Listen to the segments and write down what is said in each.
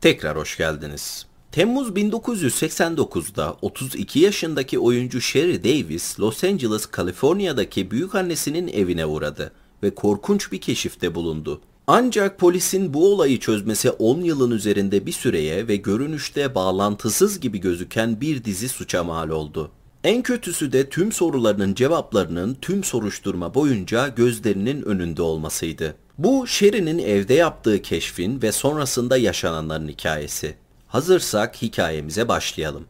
Tekrar hoş geldiniz. Temmuz 1989'da 32 yaşındaki oyuncu Sherry Davis, Los Angeles, Kaliforniya'daki büyükannesinin evine uğradı ve korkunç bir keşifte bulundu. Ancak polisin bu olayı çözmesi 10 yılın üzerinde bir süreye ve görünüşte bağlantısız gibi gözüken bir dizi suça mal oldu. En kötüsü de tüm sorularının cevaplarının tüm soruşturma boyunca gözlerinin önünde olmasıydı. Bu Sherry'nin evde yaptığı keşfin ve sonrasında yaşananların hikayesi. Hazırsak hikayemize başlayalım.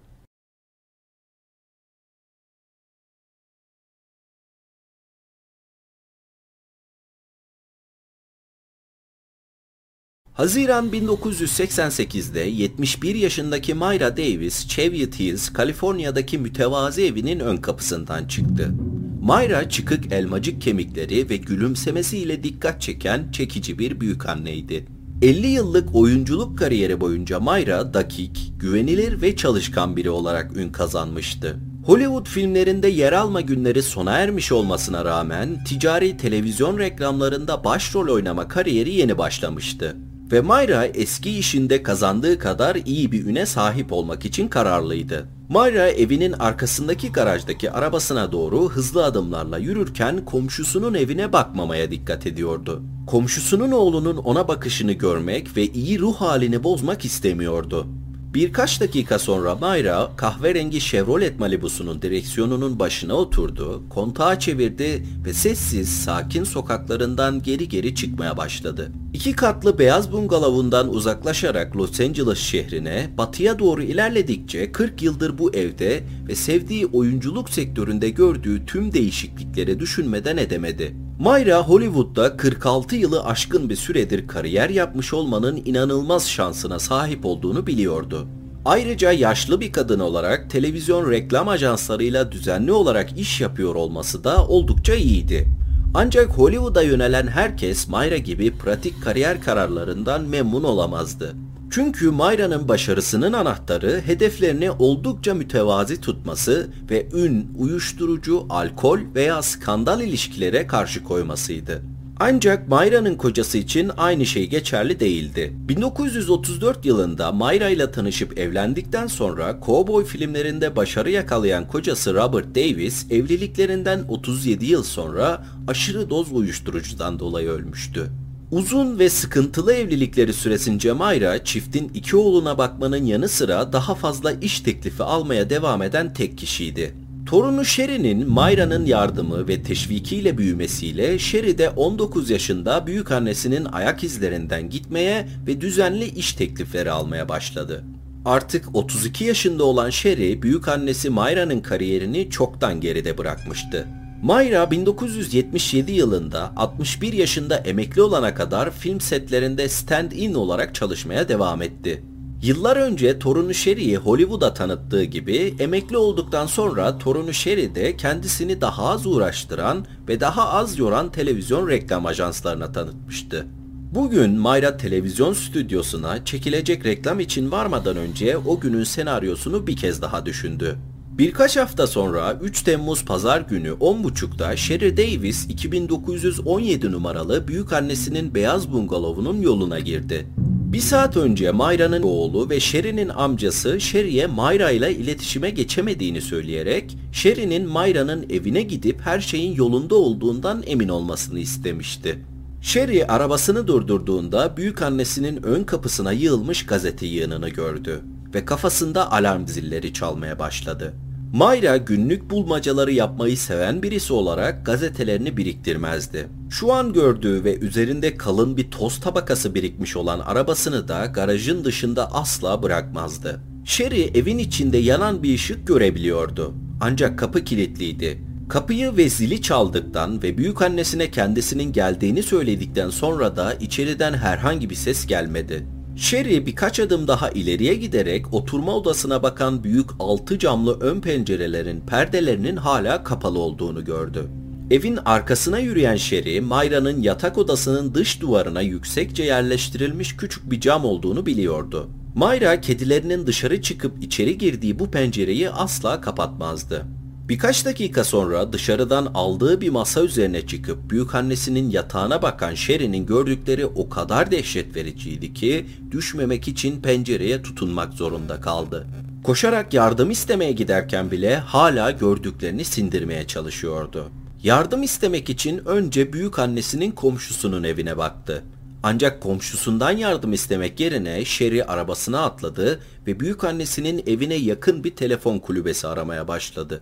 Haziran 1988'de 71 yaşındaki Myra Davis, Cheviot Hills, Kaliforniya'daki mütevazi evinin ön kapısından çıktı. Myra çıkık elmacık kemikleri ve gülümsemesiyle dikkat çeken çekici bir büyük anneydi. 50 yıllık oyunculuk kariyeri boyunca Myra dakik, güvenilir ve çalışkan biri olarak ün kazanmıştı. Hollywood filmlerinde yer alma günleri sona ermiş olmasına rağmen ticari televizyon reklamlarında başrol oynama kariyeri yeni başlamıştı. Ve Myra eski işinde kazandığı kadar iyi bir üne sahip olmak için kararlıydı. Myra evinin arkasındaki garajdaki arabasına doğru hızlı adımlarla yürürken komşusunun evine bakmamaya dikkat ediyordu. Komşusunun oğlunun ona bakışını görmek ve iyi ruh halini bozmak istemiyordu. Birkaç dakika sonra Mayra kahverengi Chevrolet Malibu'sunun direksiyonunun başına oturdu, kontağı çevirdi ve sessiz, sakin sokaklarından geri geri çıkmaya başladı. İki katlı beyaz bungalovundan uzaklaşarak Los Angeles şehrine batıya doğru ilerledikçe 40 yıldır bu evde ve sevdiği oyunculuk sektöründe gördüğü tüm değişiklikleri düşünmeden edemedi. Mayra Hollywood'da 46 yılı aşkın bir süredir kariyer yapmış olmanın inanılmaz şansına sahip olduğunu biliyordu. Ayrıca yaşlı bir kadın olarak televizyon reklam ajanslarıyla düzenli olarak iş yapıyor olması da oldukça iyiydi. Ancak Hollywood'a yönelen herkes Mayra gibi pratik kariyer kararlarından memnun olamazdı. Çünkü Mayra'nın başarısının anahtarı hedeflerini oldukça mütevazi tutması ve ün, uyuşturucu, alkol veya skandal ilişkilere karşı koymasıydı. Ancak Mayra'nın kocası için aynı şey geçerli değildi. 1934 yılında Mayra ile tanışıp evlendikten sonra kovboy filmlerinde başarı yakalayan kocası Robert Davis evliliklerinden 37 yıl sonra aşırı doz uyuşturucudan dolayı ölmüştü. Uzun ve sıkıntılı evlilikleri süresince Mayra çiftin iki oğluna bakmanın yanı sıra daha fazla iş teklifi almaya devam eden tek kişiydi. Torunu Sherry'nin Mayra'nın yardımı ve teşvikiyle büyümesiyle Sherry de 19 yaşında büyük annesinin ayak izlerinden gitmeye ve düzenli iş teklifleri almaya başladı. Artık 32 yaşında olan Sherry, büyük annesi Mayra'nın kariyerini çoktan geride bırakmıştı. Mayra 1977 yılında 61 yaşında emekli olana kadar film setlerinde stand-in olarak çalışmaya devam etti. Yıllar önce torunu Sherry'i Hollywood'a tanıttığı gibi emekli olduktan sonra torunu Sherry de kendisini daha az uğraştıran ve daha az yoran televizyon reklam ajanslarına tanıtmıştı. Bugün Mayra televizyon stüdyosuna çekilecek reklam için varmadan önce o günün senaryosunu bir kez daha düşündü. Birkaç hafta sonra 3 Temmuz pazar günü 10.30'da Sherry Davis 2917 numaralı büyük annesinin beyaz bungalovunun yoluna girdi. Bir saat önce Mayra'nın oğlu ve Sherry'nin amcası Sherry'e Mayra ile iletişime geçemediğini söyleyerek Sherry'nin Mayra'nın evine gidip her şeyin yolunda olduğundan emin olmasını istemişti. Sherry arabasını durdurduğunda büyük annesinin ön kapısına yığılmış gazete yığınını gördü ve kafasında alarm zilleri çalmaya başladı. Mayra günlük bulmacaları yapmayı seven birisi olarak gazetelerini biriktirmezdi. Şu an gördüğü ve üzerinde kalın bir toz tabakası birikmiş olan arabasını da garajın dışında asla bırakmazdı. Sherry evin içinde yanan bir ışık görebiliyordu. Ancak kapı kilitliydi. Kapıyı ve zili çaldıktan ve büyük annesine kendisinin geldiğini söyledikten sonra da içeriden herhangi bir ses gelmedi. Sherry birkaç adım daha ileriye giderek oturma odasına bakan büyük altı camlı ön pencerelerin perdelerinin hala kapalı olduğunu gördü. Evin arkasına yürüyen Sherry, Mayra'nın yatak odasının dış duvarına yüksekçe yerleştirilmiş küçük bir cam olduğunu biliyordu. Mayra kedilerinin dışarı çıkıp içeri girdiği bu pencereyi asla kapatmazdı. Birkaç dakika sonra dışarıdan aldığı bir masa üzerine çıkıp büyükannesinin yatağına bakan Sherry'nin gördükleri o kadar dehşet vericiydi ki düşmemek için pencereye tutunmak zorunda kaldı. Koşarak yardım istemeye giderken bile hala gördüklerini sindirmeye çalışıyordu. Yardım istemek için önce büyük annesinin komşusunun evine baktı. Ancak komşusundan yardım istemek yerine Sherry arabasına atladı ve büyük annesinin evine yakın bir telefon kulübesi aramaya başladı.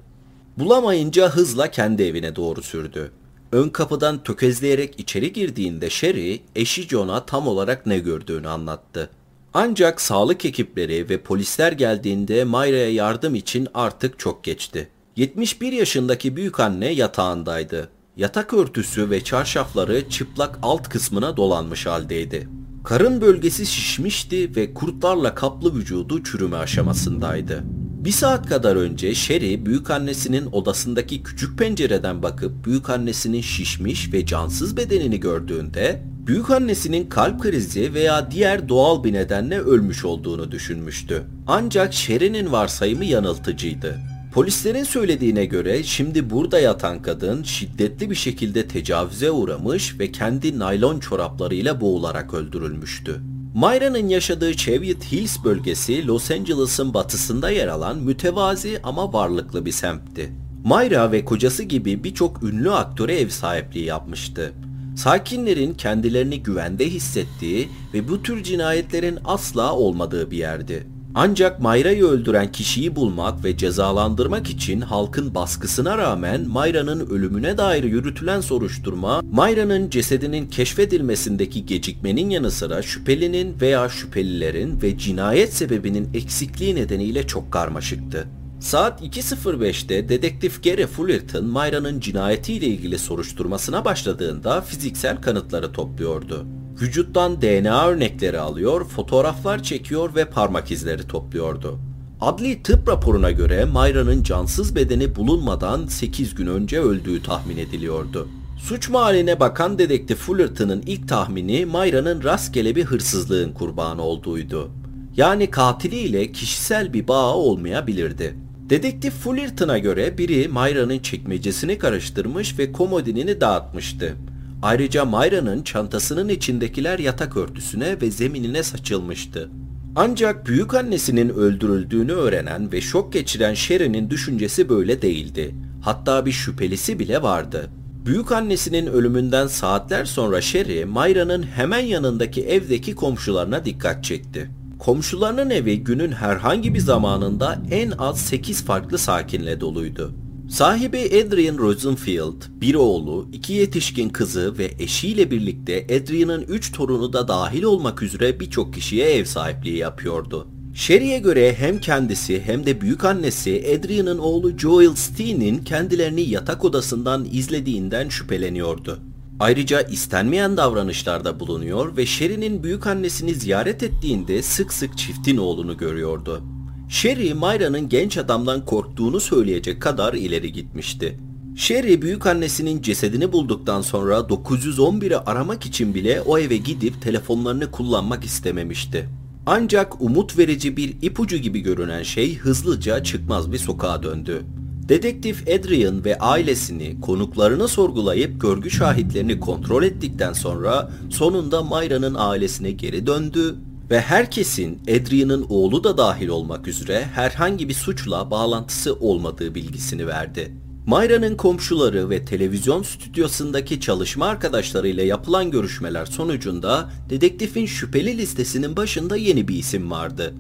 Bulamayınca hızla kendi evine doğru sürdü. Ön kapıdan tökezleyerek içeri girdiğinde Sherry, eşi John'a tam olarak ne gördüğünü anlattı. Ancak sağlık ekipleri ve polisler geldiğinde Mayra'ya yardım için artık çok geçti. 71 yaşındaki büyük anne yatağındaydı. Yatak örtüsü ve çarşafları çıplak alt kısmına dolanmış haldeydi. Karın bölgesi şişmişti ve kurtlarla kaplı vücudu çürüme aşamasındaydı. Bir saat kadar önce Sherry büyükannesinin odasındaki küçük pencereden bakıp büyükannesinin şişmiş ve cansız bedenini gördüğünde büyükannesinin kalp krizi veya diğer doğal bir nedenle ölmüş olduğunu düşünmüştü. Ancak Sherry'nin varsayımı yanıltıcıydı. Polislerin söylediğine göre şimdi burada yatan kadın şiddetli bir şekilde tecavüze uğramış ve kendi naylon çoraplarıyla boğularak öldürülmüştü. Mayra'nın yaşadığı Cheviot Hills bölgesi Los Angeles'ın batısında yer alan mütevazi ama varlıklı bir semtti. Mayra ve kocası gibi birçok ünlü aktöre ev sahipliği yapmıştı. Sakinlerin kendilerini güvende hissettiği ve bu tür cinayetlerin asla olmadığı bir yerdi. Ancak Mayra'yı öldüren kişiyi bulmak ve cezalandırmak için halkın baskısına rağmen Mayra'nın ölümüne dair yürütülen soruşturma, Mayra'nın cesedinin keşfedilmesindeki gecikmenin yanı sıra şüphelinin veya şüphelilerin ve cinayet sebebinin eksikliği nedeniyle çok karmaşıktı. Saat 2.05'te dedektif Gary Fullerton Mayra'nın cinayetiyle ilgili soruşturmasına başladığında fiziksel kanıtları topluyordu. Vücuttan DNA örnekleri alıyor, fotoğraflar çekiyor ve parmak izleri topluyordu. Adli tıp raporuna göre Mayra'nın cansız bedeni bulunmadan 8 gün önce öldüğü tahmin ediliyordu. Suç mahalline bakan dedektif Fullerton'ın ilk tahmini Mayra'nın rastgele bir hırsızlığın kurbanı olduğuydu. Yani katiliyle kişisel bir bağı olmayabilirdi. Dedektif Fullerton'a göre biri Mayra'nın çekmecesini karıştırmış ve komodinini dağıtmıştı. Ayrıca Mayra'nın çantasının içindekiler yatak örtüsüne ve zeminine saçılmıştı. Ancak büyük annesinin öldürüldüğünü öğrenen ve şok geçiren Sherry'nin düşüncesi böyle değildi. Hatta bir şüphelisi bile vardı. Büyük annesinin ölümünden saatler sonra Sherry, Mayra'nın hemen yanındaki evdeki komşularına dikkat çekti. Komşularının evi günün herhangi bir zamanında en az 8 farklı sakinle doluydu. Sahibi Adrian Rosenfield, bir oğlu, iki yetişkin kızı ve eşiyle birlikte Adrian'ın üç torunu da dahil olmak üzere birçok kişiye ev sahipliği yapıyordu. Sherry'e göre hem kendisi hem de büyük annesi Adrian'ın oğlu Joel Steen'in kendilerini yatak odasından izlediğinden şüpheleniyordu. Ayrıca istenmeyen davranışlarda bulunuyor ve Sherry'nin büyük annesini ziyaret ettiğinde sık sık çiftin oğlunu görüyordu. Sherry, Mayra'nın genç adamdan korktuğunu söyleyecek kadar ileri gitmişti. Sherry büyük annesinin cesedini bulduktan sonra 911'i aramak için bile o eve gidip telefonlarını kullanmak istememişti. Ancak umut verici bir ipucu gibi görünen şey hızlıca çıkmaz bir sokağa döndü. Dedektif Adrian ve ailesini, konuklarını sorgulayıp görgü şahitlerini kontrol ettikten sonra sonunda Mayra'nın ailesine geri döndü ve herkesin Adrian'ın oğlu da dahil olmak üzere herhangi bir suçla bağlantısı olmadığı bilgisini verdi. Mayra'nın komşuları ve televizyon stüdyosundaki çalışma arkadaşlarıyla yapılan görüşmeler sonucunda dedektifin şüpheli listesinin başında yeni bir isim vardı.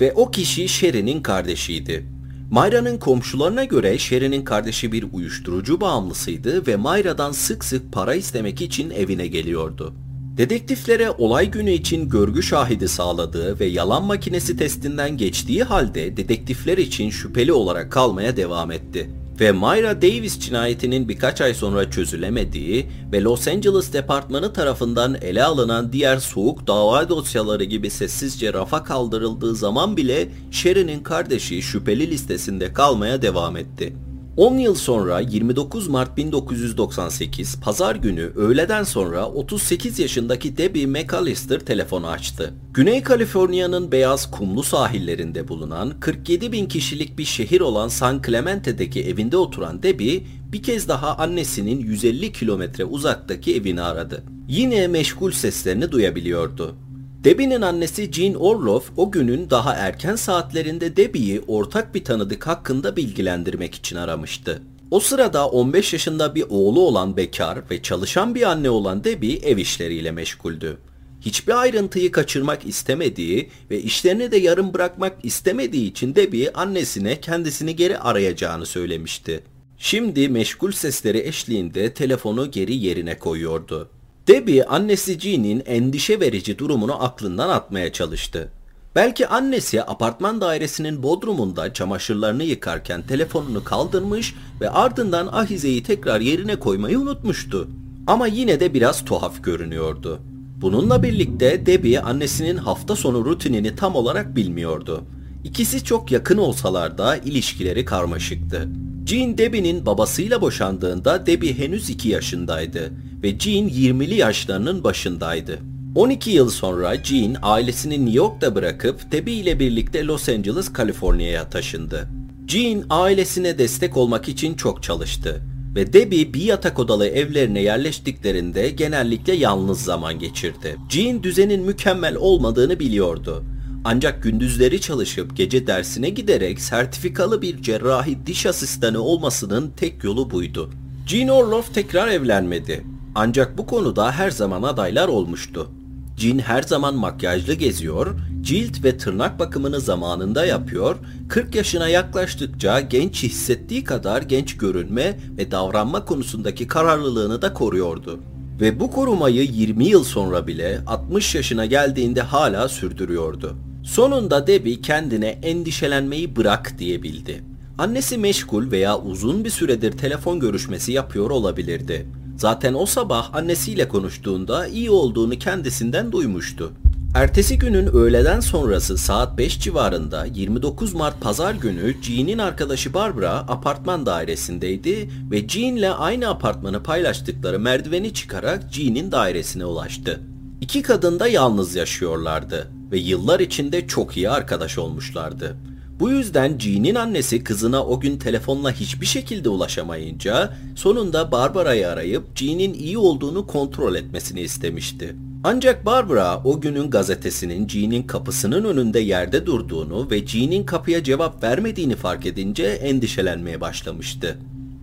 Ve o kişi Sherry'nin kardeşiydi. Mayra'nın komşularına göre Sherry'nin kardeşi bir uyuşturucu bağımlısıydı ve Mayra'dan sık sık para istemek için evine geliyordu. Dedektiflere olay günü için görgü şahidi sağladığı ve yalan makinesi testinden geçtiği halde dedektifler için şüpheli olarak kalmaya devam etti. Ve Myra Davis cinayetinin birkaç ay sonra çözülemediği ve Los Angeles Departmanı tarafından ele alınan diğer soğuk dava dosyaları gibi sessizce rafa kaldırıldığı zaman bile Sherry'nin kardeşi şüpheli listesinde kalmaya devam etti. 10 yıl sonra 29 Mart 1998 pazar günü öğleden sonra 38 yaşındaki Debbie McAllister telefonu açtı. Güney Kaliforniya'nın beyaz kumlu sahillerinde bulunan 47 bin kişilik bir şehir olan San Clemente'deki evinde oturan Debbie bir kez daha annesinin 150 kilometre uzaktaki evini aradı. Yine meşgul seslerini duyabiliyordu. Debbie'nin annesi Jean Orloff o günün daha erken saatlerinde Debbie'yi ortak bir tanıdık hakkında bilgilendirmek için aramıştı. O sırada 15 yaşında bir oğlu olan bekar ve çalışan bir anne olan Debbie ev işleriyle meşguldü. Hiçbir ayrıntıyı kaçırmak istemediği ve işlerini de yarım bırakmak istemediği için Debbie annesine kendisini geri arayacağını söylemişti. Şimdi meşgul sesleri eşliğinde telefonu geri yerine koyuyordu. Debbie annesi Jean'in endişe verici durumunu aklından atmaya çalıştı. Belki annesi apartman dairesinin bodrumunda çamaşırlarını yıkarken telefonunu kaldırmış ve ardından ahizeyi tekrar yerine koymayı unutmuştu. Ama yine de biraz tuhaf görünüyordu. Bununla birlikte Debbie annesinin hafta sonu rutinini tam olarak bilmiyordu. İkisi çok yakın olsalar da ilişkileri karmaşıktı. Jean Debbie'nin babasıyla boşandığında Debbie henüz 2 yaşındaydı ve Jean 20'li yaşlarının başındaydı. 12 yıl sonra Jean ailesini New York'ta bırakıp Debbie ile birlikte Los Angeles, Kaliforniya'ya taşındı. Jean ailesine destek olmak için çok çalıştı ve Debbie bir yatak odalı evlerine yerleştiklerinde genellikle yalnız zaman geçirdi. Jean düzenin mükemmel olmadığını biliyordu. Ancak gündüzleri çalışıp gece dersine giderek sertifikalı bir cerrahi diş asistanı olmasının tek yolu buydu. Jean Orloff tekrar evlenmedi. Ancak bu konuda her zaman adaylar olmuştu. Jean her zaman makyajlı geziyor, cilt ve tırnak bakımını zamanında yapıyor, 40 yaşına yaklaştıkça genç hissettiği kadar genç görünme ve davranma konusundaki kararlılığını da koruyordu. Ve bu korumayı 20 yıl sonra bile 60 yaşına geldiğinde hala sürdürüyordu. Sonunda Debbie kendine endişelenmeyi bırak diyebildi. Annesi meşgul veya uzun bir süredir telefon görüşmesi yapıyor olabilirdi. Zaten o sabah annesiyle konuştuğunda iyi olduğunu kendisinden duymuştu. Ertesi günün öğleden sonrası saat 5 civarında 29 Mart pazar günü Jean'in arkadaşı Barbara apartman dairesindeydi ve Jean'le aynı apartmanı paylaştıkları merdiveni çıkarak Jean'in dairesine ulaştı. İki kadın da yalnız yaşıyorlardı ve yıllar içinde çok iyi arkadaş olmuşlardı. Bu yüzden Jean'in annesi kızına o gün telefonla hiçbir şekilde ulaşamayınca sonunda Barbara'yı arayıp Jean'in iyi olduğunu kontrol etmesini istemişti. Ancak Barbara o günün gazetesinin Jean'in kapısının önünde yerde durduğunu ve Jean'in kapıya cevap vermediğini fark edince endişelenmeye başlamıştı.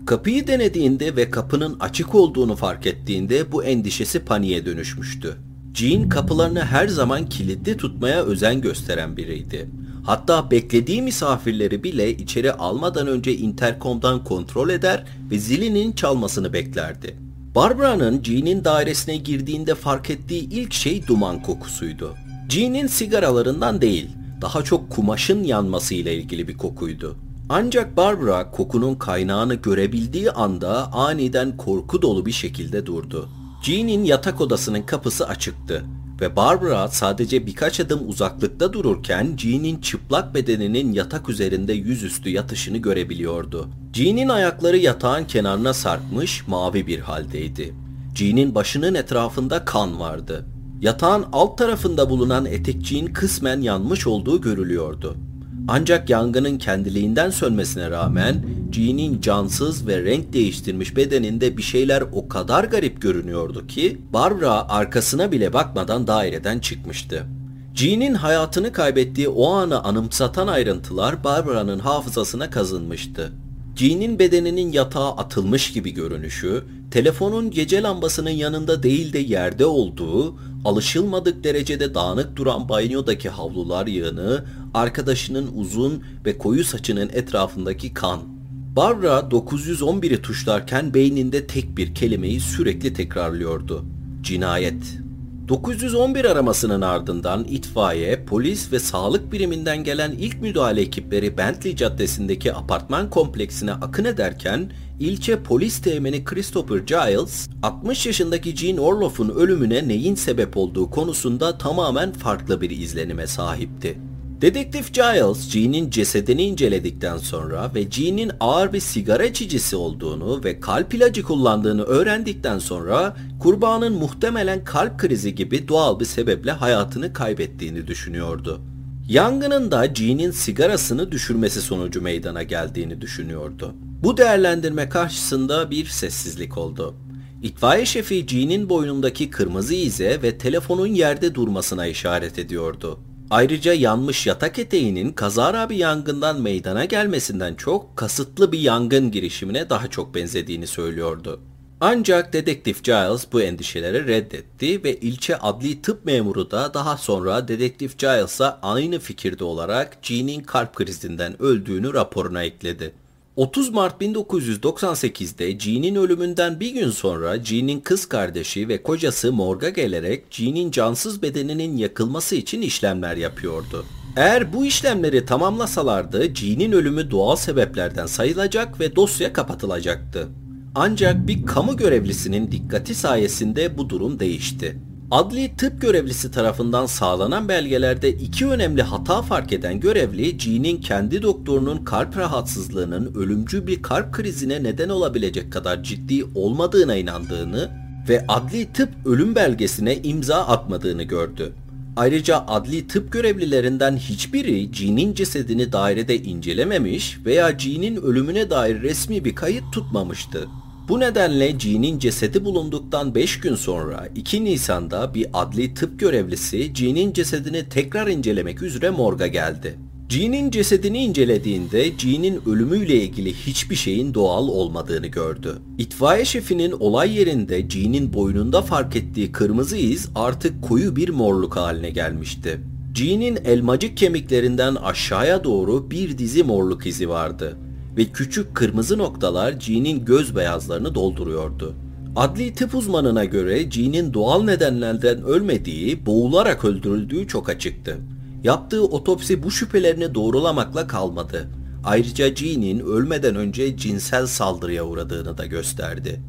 Kapıyı denediğinde ve kapının açık olduğunu fark ettiğinde bu endişesi paniğe dönüşmüştü. Jean kapılarını her zaman kilitli tutmaya özen gösteren biriydi. Hatta beklediği misafirleri bile içeri almadan önce interkomdan kontrol eder ve zilinin çalmasını beklerdi. Barbara'nın Jean'in dairesine girdiğinde fark ettiği ilk şey duman kokusuydu. Jean'in sigaralarından değil, daha çok kumaşın yanmasıyla ilgili bir kokuydu. Ancak Barbara kokunun kaynağını görebildiği anda aniden korku dolu bir şekilde durdu. Jean'in yatak odasının kapısı açıktı ve Barbara sadece birkaç adım uzaklıkta dururken Jean'in çıplak bedeninin yatak üzerinde yüzüstü yatışını görebiliyordu. Jean'in ayakları yatağın kenarına sarkmış mavi bir haldeydi. Jean'in başının etrafında kan vardı. Yatağın alt tarafında bulunan etekçiğin kısmen yanmış olduğu görülüyordu. Ancak yangının kendiliğinden sönmesine rağmen Jean'in cansız ve renk değiştirmiş bedeninde bir şeyler o kadar garip görünüyordu ki Barbara arkasına bile bakmadan daireden çıkmıştı. Jean'in hayatını kaybettiği o anı anımsatan ayrıntılar Barbara'nın hafızasına kazınmıştı. Jean'in bedeninin yatağa atılmış gibi görünüşü, telefonun gece lambasının yanında değil de yerde olduğu, alışılmadık derecede dağınık duran banyodaki havlular yığını, arkadaşının uzun ve koyu saçının etrafındaki kan. Barbara 911'i tuşlarken beyninde tek bir kelimeyi sürekli tekrarlıyordu. Cinayet. 911 aramasının ardından itfaiye, polis ve sağlık biriminden gelen ilk müdahale ekipleri Bentley Caddesi'ndeki apartman kompleksine akın ederken ilçe polis teğmeni Christopher Giles 60 yaşındaki Jean Orloff'un ölümüne neyin sebep olduğu konusunda tamamen farklı bir izlenime sahipti. Dedektif Giles, Jean'in cesedini inceledikten sonra ve Jean'in ağır bir sigara içicisi olduğunu ve kalp ilacı kullandığını öğrendikten sonra kurbanın muhtemelen kalp krizi gibi doğal bir sebeple hayatını kaybettiğini düşünüyordu. Yangının da Jean'in sigarasını düşürmesi sonucu meydana geldiğini düşünüyordu. Bu değerlendirme karşısında bir sessizlik oldu. İtfaiye şefi Jean'in boynundaki kırmızı ize ve telefonun yerde durmasına işaret ediyordu. Ayrıca yanmış yatak eteğinin kazara bir yangından meydana gelmesinden çok kasıtlı bir yangın girişimine daha çok benzediğini söylüyordu. Ancak dedektif Giles bu endişeleri reddetti ve ilçe adli tıp memuru da daha sonra dedektif Giles'a aynı fikirde olarak Jean'in kalp krizinden öldüğünü raporuna ekledi. 30 Mart 1998'de Jean'in ölümünden bir gün sonra Jean'in kız kardeşi ve kocası morga gelerek Jean'in cansız bedeninin yakılması için işlemler yapıyordu. Eğer bu işlemleri tamamlasalardı Jean'in ölümü doğal sebeplerden sayılacak ve dosya kapatılacaktı. Ancak bir kamu görevlisinin dikkati sayesinde bu durum değişti. Adli tıp görevlisi tarafından sağlanan belgelerde iki önemli hata fark eden görevli Jean'in kendi doktorunun kalp rahatsızlığının ölümcül bir kalp krizine neden olabilecek kadar ciddi olmadığına inandığını ve adli tıp ölüm belgesine imza atmadığını gördü. Ayrıca adli tıp görevlilerinden hiçbiri Jean'in cesedini dairede incelememiş veya Jean'in ölümüne dair resmi bir kayıt tutmamıştı. Bu nedenle Jean'in cesedi bulunduktan 5 gün sonra 2 Nisan'da bir adli tıp görevlisi Jean'in cesedini tekrar incelemek üzere morga geldi. Jean'in cesedini incelediğinde Jean'in ölümüyle ilgili hiçbir şeyin doğal olmadığını gördü. İtfaiye şefinin olay yerinde Jean'in boynunda fark ettiği kırmızı iz artık koyu bir morluk haline gelmişti. Jean'in elmacık kemiklerinden aşağıya doğru bir dizi morluk izi vardı ve küçük kırmızı noktalar Jean'in göz beyazlarını dolduruyordu. Adli tıp uzmanına göre Jean'in doğal nedenlerden ölmediği, boğularak öldürüldüğü çok açıktı. Yaptığı otopsi bu şüphelerini doğrulamakla kalmadı. Ayrıca Jean'in ölmeden önce cinsel saldırıya uğradığını da gösterdi.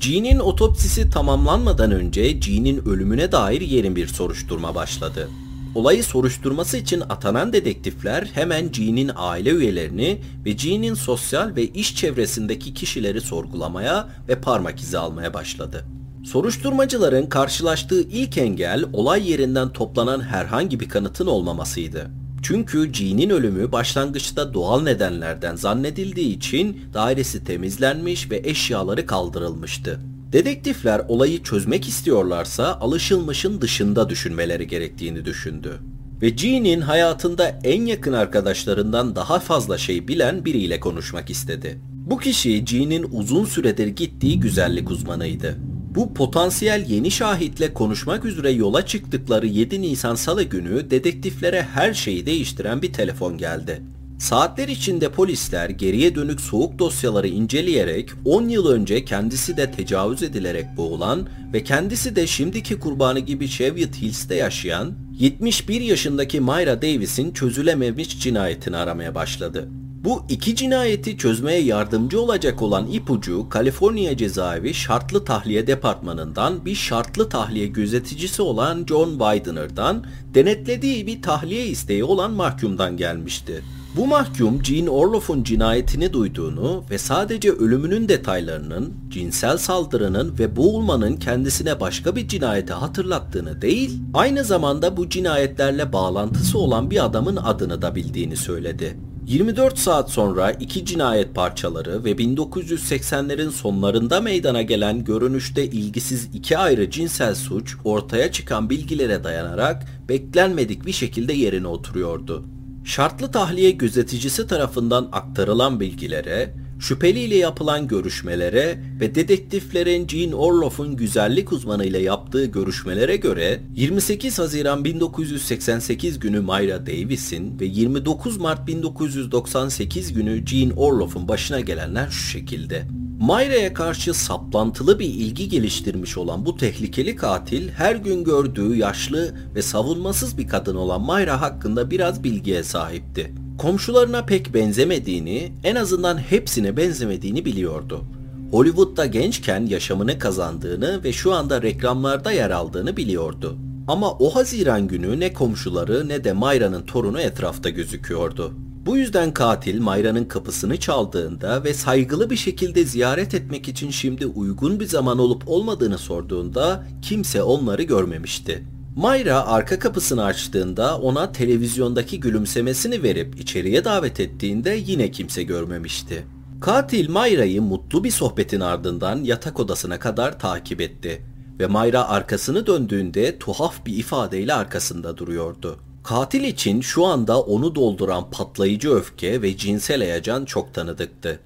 Jean'in otopsisi tamamlanmadan önce Jean'in ölümüne dair yerin bir soruşturma başladı. Olayı soruşturması için atanan dedektifler hemen Jean'in aile üyelerini ve Jean'in sosyal ve iş çevresindeki kişileri sorgulamaya ve parmak izi almaya başladı. Soruşturmacıların karşılaştığı ilk engel olay yerinden toplanan herhangi bir kanıtın olmamasıydı. Çünkü Jean'in ölümü başlangıçta doğal nedenlerden zannedildiği için dairesi temizlenmiş ve eşyaları kaldırılmıştı. Dedektifler olayı çözmek istiyorlarsa alışılmışın dışında düşünmeleri gerektiğini düşündü. Ve Jean'in hayatında en yakın arkadaşlarından daha fazla şey bilen biriyle konuşmak istedi. Bu kişi Jean'in uzun süredir gittiği güzellik uzmanıydı. Bu potansiyel yeni şahitle konuşmak üzere yola çıktıkları 7 Nisan Salı günü dedektiflere her şeyi değiştiren bir telefon geldi. Saatler içinde polisler geriye dönük soğuk dosyaları inceleyerek 10 yıl önce kendisi de tecavüz edilerek boğulan ve kendisi de şimdiki kurbanı gibi Cheviot Hills'te yaşayan 71 yaşındaki Myra Davis'in çözülememiş cinayetini aramaya başladı. Bu iki cinayeti çözmeye yardımcı olacak olan ipucu Kaliforniya Cezaevi Şartlı Tahliye Departmanı'ndan bir şartlı tahliye gözeticisi olan John Widener'dan denetlediği bir tahliye isteği olan mahkumdan gelmişti. Bu mahkum Jean Orloff'un cinayetini duyduğunu ve sadece ölümünün detaylarının, cinsel saldırının ve boğulmanın kendisine başka bir cinayeti hatırlattığını değil, aynı zamanda bu cinayetlerle bağlantısı olan bir adamın adını da bildiğini söyledi. 24 saat sonra iki cinayet parçaları ve 1980'lerin sonlarında meydana gelen görünüşte ilgisiz iki ayrı cinsel suç ortaya çıkan bilgilere dayanarak beklenmedik bir şekilde yerine oturuyordu. Şartlı tahliye gözeticisi tarafından aktarılan bilgilere, şüpheliyle yapılan görüşmelere ve dedektiflerin Jean Orloff'un güzellik uzmanı ile yaptığı görüşmelere göre 28 Haziran 1988 günü Myra Davis'in ve 29 Mart 1998 günü Jean Orloff'un başına gelenler şu şekilde. Mayra'ya karşı saplantılı bir ilgi geliştirmiş olan bu tehlikeli katil her gün gördüğü yaşlı ve savunmasız bir kadın olan Mayra hakkında biraz bilgiye sahipti. Komşularına pek benzemediğini, en azından hepsine benzemediğini biliyordu. Hollywood'da gençken yaşamını kazandığını ve şu anda reklamlarda yer aldığını biliyordu. Ama o Haziran günü ne komşuları ne de Mayra'nın torunu etrafta gözüküyordu. Bu yüzden katil Mayra'nın kapısını çaldığında ve saygılı bir şekilde ziyaret etmek için şimdi uygun bir zaman olup olmadığını sorduğunda kimse onları görmemişti. Mayra arka kapısını açtığında ona televizyondaki gülümsemesini verip içeriye davet ettiğinde yine kimse görmemişti. Katil Mayra'yı mutlu bir sohbetin ardından yatak odasına kadar takip etti ve Mayra arkasını döndüğünde tuhaf bir ifadeyle arkasında duruyordu. Katil için şu anda onu dolduran patlayıcı öfke ve cinsel heyecan çok tanıdıktı.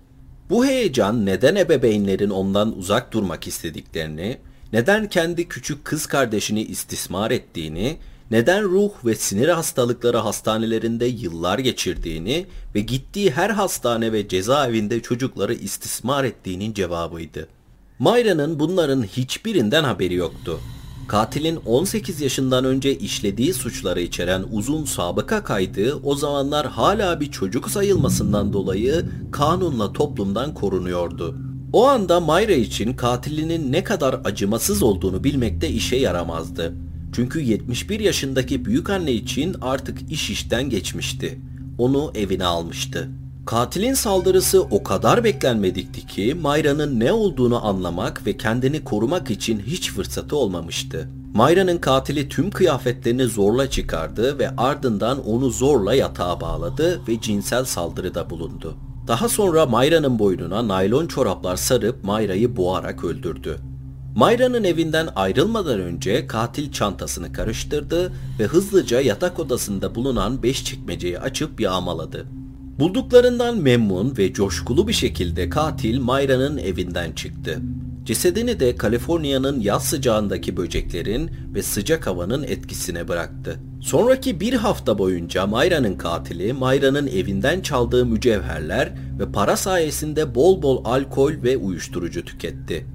Bu heyecan neden ebeveynlerin ondan uzak durmak istediklerini, neden kendi küçük kız kardeşini istismar ettiğini, neden ruh ve sinir hastalıkları hastanelerinde yıllar geçirdiğini ve gittiği her hastane ve cezaevinde çocukları istismar ettiğinin cevabıydı. Mayra'nın bunların hiçbirinden haberi yoktu. Katilin 18 yaşından önce işlediği suçları içeren uzun sabıka kaydı o zamanlar hala bir çocuk sayılmasından dolayı kanunla toplumdan korunuyordu. O anda Mayra için katilinin ne kadar acımasız olduğunu bilmekte işe yaramazdı. Çünkü 71 yaşındaki büyük anne için artık iş işten geçmişti. Onu evine almıştı. Katilin saldırısı o kadar beklenmedikti ki Mayra'nın ne olduğunu anlamak ve kendini korumak için hiç fırsatı olmamıştı. Mayra'nın katili tüm kıyafetlerini zorla çıkardı ve ardından onu zorla yatağa bağladı ve cinsel saldırıda bulundu. Daha sonra Mayra'nın boynuna naylon çoraplar sarıp Mayra'yı boğarak öldürdü. Mayra'nın evinden ayrılmadan önce katil çantasını karıştırdı ve hızlıca yatak odasında bulunan beş çekmeceyi açıp yağmaladı. Bulduklarından memnun ve coşkulu bir şekilde katil Mayra'nın evinden çıktı. Cesedini de Kaliforniya'nın yaz sıcağındaki böceklerin ve sıcak havanın etkisine bıraktı. Sonraki bir hafta boyunca Mayra'nın katili Mayra'nın evinden çaldığı mücevherler ve para sayesinde bol bol alkol ve uyuşturucu tüketti.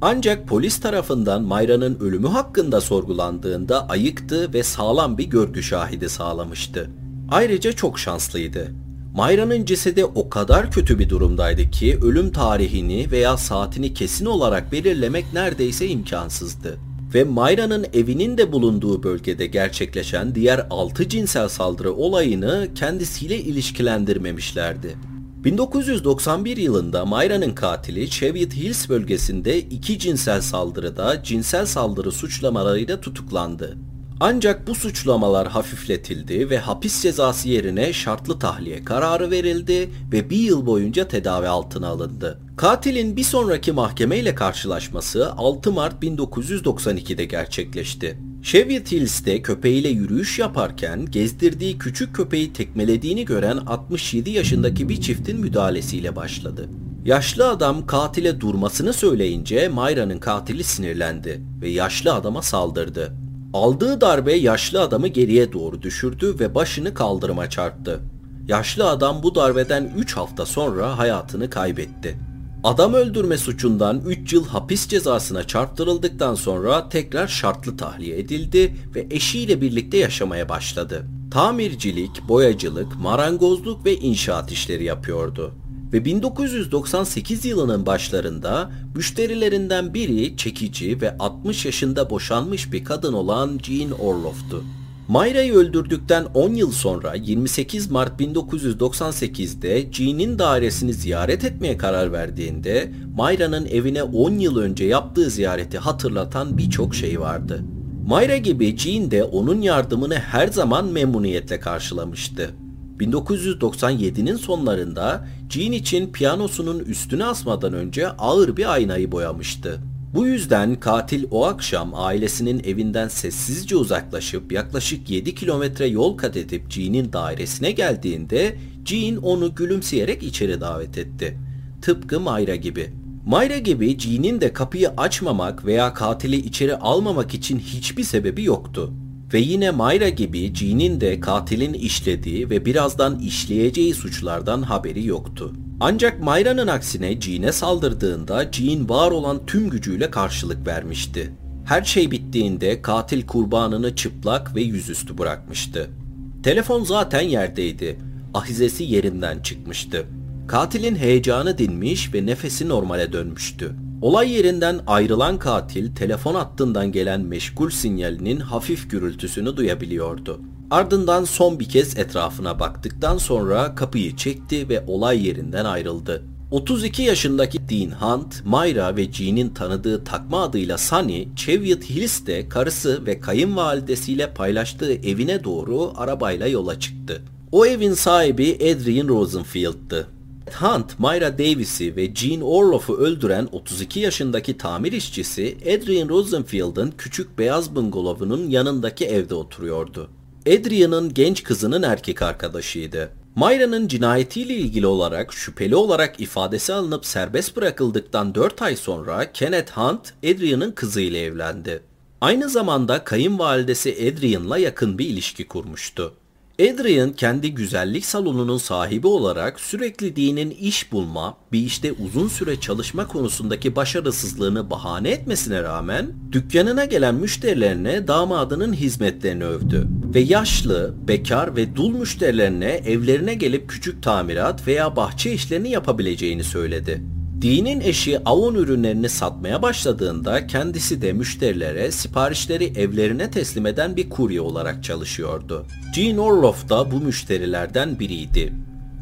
Ancak polis tarafından Mayra'nın ölümü hakkında sorgulandığında ayıktı ve sağlam bir görgü şahidi sağlamıştı. Ayrıca çok şanslıydı. Mayra'nın cesedi o kadar kötü bir durumdaydı ki ölüm tarihini veya saatini kesin olarak belirlemek neredeyse imkansızdı. Ve Mayra'nın evinin de bulunduğu bölgede gerçekleşen diğer 6 cinsel saldırı olayını kendisiyle ilişkilendirmemişlerdi. 1991 yılında Mayra'nın katili Cheviot Hills bölgesinde iki cinsel saldırıda cinsel saldırı suçlamalarıyla tutuklandı. Ancak bu suçlamalar hafifletildi ve hapis cezası yerine şartlı tahliye kararı verildi ve bir yıl boyunca tedavi altına alındı. Katilin bir sonraki mahkemeyle karşılaşması 6 Mart 1992'de gerçekleşti. Cheviot Hills'te köpeğiyle yürüyüş yaparken gezdirdiği küçük köpeği tekmelediğini gören 67 yaşındaki bir çiftin müdahalesiyle başladı. Yaşlı adam katile durmasını söyleyince Mayra'nın katili sinirlendi ve yaşlı adama saldırdı. Aldığı darbe yaşlı adamı geriye doğru düşürdü ve başını kaldırıma çarptı. Yaşlı adam bu darbeden 3 hafta sonra hayatını kaybetti. Adam öldürme suçundan 3 yıl hapis cezasına çarptırıldıktan sonra tekrar şartlı tahliye edildi ve eşiyle birlikte yaşamaya başladı. Tamircilik, boyacılık, marangozluk ve inşaat işleri yapıyordu ve 1998 yılının başlarında müşterilerinden biri çekici ve 60 yaşında boşanmış bir kadın olan Jean Orloff'tu. Mayra'yı öldürdükten 10 yıl sonra 28 Mart 1998'de Jean'in dairesini ziyaret etmeye karar verdiğinde Mayra'nın evine 10 yıl önce yaptığı ziyareti hatırlatan birçok şey vardı. Mayra gibi Jean de onun yardımını her zaman memnuniyetle karşılamıştı. 1997'nin sonlarında Jean için piyanosunun üstüne asmadan önce ağır bir aynayı boyamıştı. Bu yüzden katil o akşam ailesinin evinden sessizce uzaklaşıp yaklaşık 7 kilometre yol kat edip Jean'in dairesine geldiğinde Jean onu gülümseyerek içeri davet etti. Tıpkı Mayra gibi. Mayra gibi Jean'in de kapıyı açmamak veya katili içeri almamak için hiçbir sebebi yoktu. Ve yine Mayra gibi Jean'in de katilin işlediği ve birazdan işleyeceği suçlardan haberi yoktu. Ancak Mayra'nın aksine Jean'e saldırdığında Jean var olan tüm gücüyle karşılık vermişti. Her şey bittiğinde katil kurbanını çıplak ve yüzüstü bırakmıştı. Telefon zaten yerdeydi. Ahizesi yerinden çıkmıştı. Katilin heyecanı dinmiş ve nefesi normale dönmüştü. Olay yerinden ayrılan katil telefon hattından gelen meşgul sinyalinin hafif gürültüsünü duyabiliyordu. Ardından son bir kez etrafına baktıktan sonra kapıyı çekti ve olay yerinden ayrıldı. 32 yaşındaki Dean Hunt, Myra ve Jean'in tanıdığı takma adıyla Sunny, Cheviot Hills'te karısı ve kayınvalidesiyle paylaştığı evine doğru arabayla yola çıktı. O evin sahibi Adrian Rosenfield'tı. Hunt, Myra Davis'i ve Jean Orloff'u öldüren 32 yaşındaki tamir işçisi Adrian Rosenfield'ın küçük beyaz bungalovunun yanındaki evde oturuyordu. Adrian'ın genç kızının erkek arkadaşıydı. Mayra'nın cinayetiyle ilgili olarak şüpheli olarak ifadesi alınıp serbest bırakıldıktan 4 ay sonra Kenneth Hunt, Adrian'ın kızıyla evlendi. Aynı zamanda kayınvalidesi Adrian'la yakın bir ilişki kurmuştu. Adrian kendi güzellik salonunun sahibi olarak sürekli Dean'in iş bulma, bir işte uzun süre çalışma konusundaki başarısızlığını bahane etmesine rağmen dükkanına gelen müşterilerine damadının hizmetlerini övdü ve yaşlı, bekar ve dul müşterilerine evlerine gelip küçük tamirat veya bahçe işlerini yapabileceğini söyledi. Dean'in eşi Avon ürünlerini satmaya başladığında kendisi de müşterilere siparişleri evlerine teslim eden bir kurye olarak çalışıyordu. Jean Orloff da bu müşterilerden biriydi.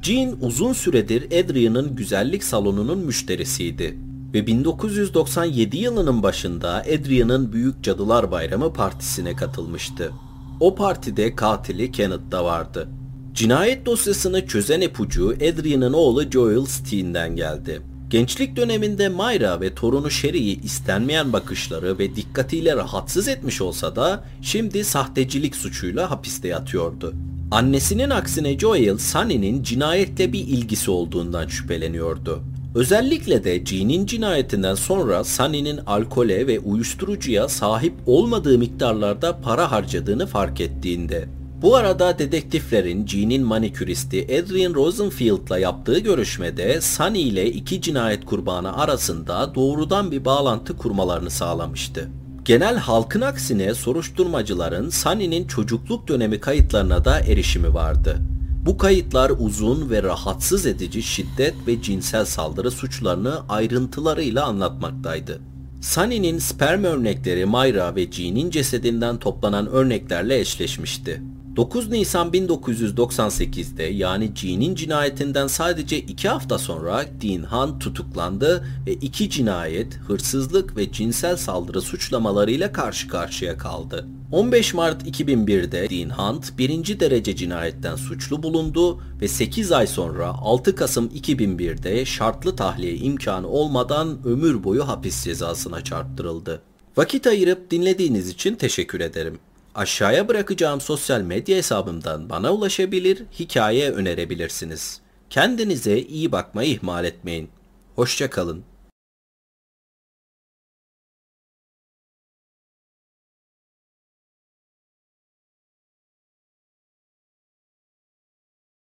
Jean uzun süredir Adrian'ın güzellik salonunun müşterisiydi ve 1997 yılının başında Adrian'ın Büyük Cadılar Bayramı partisine katılmıştı. O partide katili Kenneth da vardı. Cinayet dosyasını çözen ipucu Adrian'ın oğlu Joel Steen'den geldi. Gençlik döneminde Mayra ve torunu Sherry'i istenmeyen bakışları ve dikkatiyle rahatsız etmiş olsa da şimdi sahtecilik suçuyla hapiste yatıyordu. Annesinin aksine Joel, Sunny'nin cinayetle bir ilgisi olduğundan şüpheleniyordu. Özellikle de Jean'in cinayetinden sonra Sunny'nin alkole ve uyuşturucuya sahip olmadığı miktarlarda para harcadığını fark ettiğinde. Bu arada dedektiflerin Jean'in maniküristi Adrian Rosenfield'la yaptığı görüşmede Sunny ile iki cinayet kurbanı arasında doğrudan bir bağlantı kurmalarını sağlamıştı. Genel halkın aksine soruşturmacıların Sunny'nin çocukluk dönemi kayıtlarına da erişimi vardı. Bu kayıtlar uzun ve rahatsız edici şiddet ve cinsel saldırı suçlarını ayrıntılarıyla anlatmaktaydı. Sunny'nin sperm örnekleri Myra ve Jean'in cesedinden toplanan örneklerle eşleşmişti. 9 Nisan 1998'de yani Jean'in cinayetinden sadece 2 hafta sonra Dean Hunt tutuklandı ve iki cinayet, hırsızlık ve cinsel saldırı suçlamalarıyla karşı karşıya kaldı. 15 Mart 2001'de Dean Hunt birinci derece cinayetten suçlu bulundu ve 8 ay sonra 6 Kasım 2001'de şartlı tahliye imkanı olmadan ömür boyu hapis cezasına çarptırıldı. Vakit ayırıp dinlediğiniz için teşekkür ederim. Aşağıya bırakacağım sosyal medya hesabımdan bana ulaşabilir, hikaye önerebilirsiniz. Kendinize iyi bakmayı ihmal etmeyin. Hoşçakalın.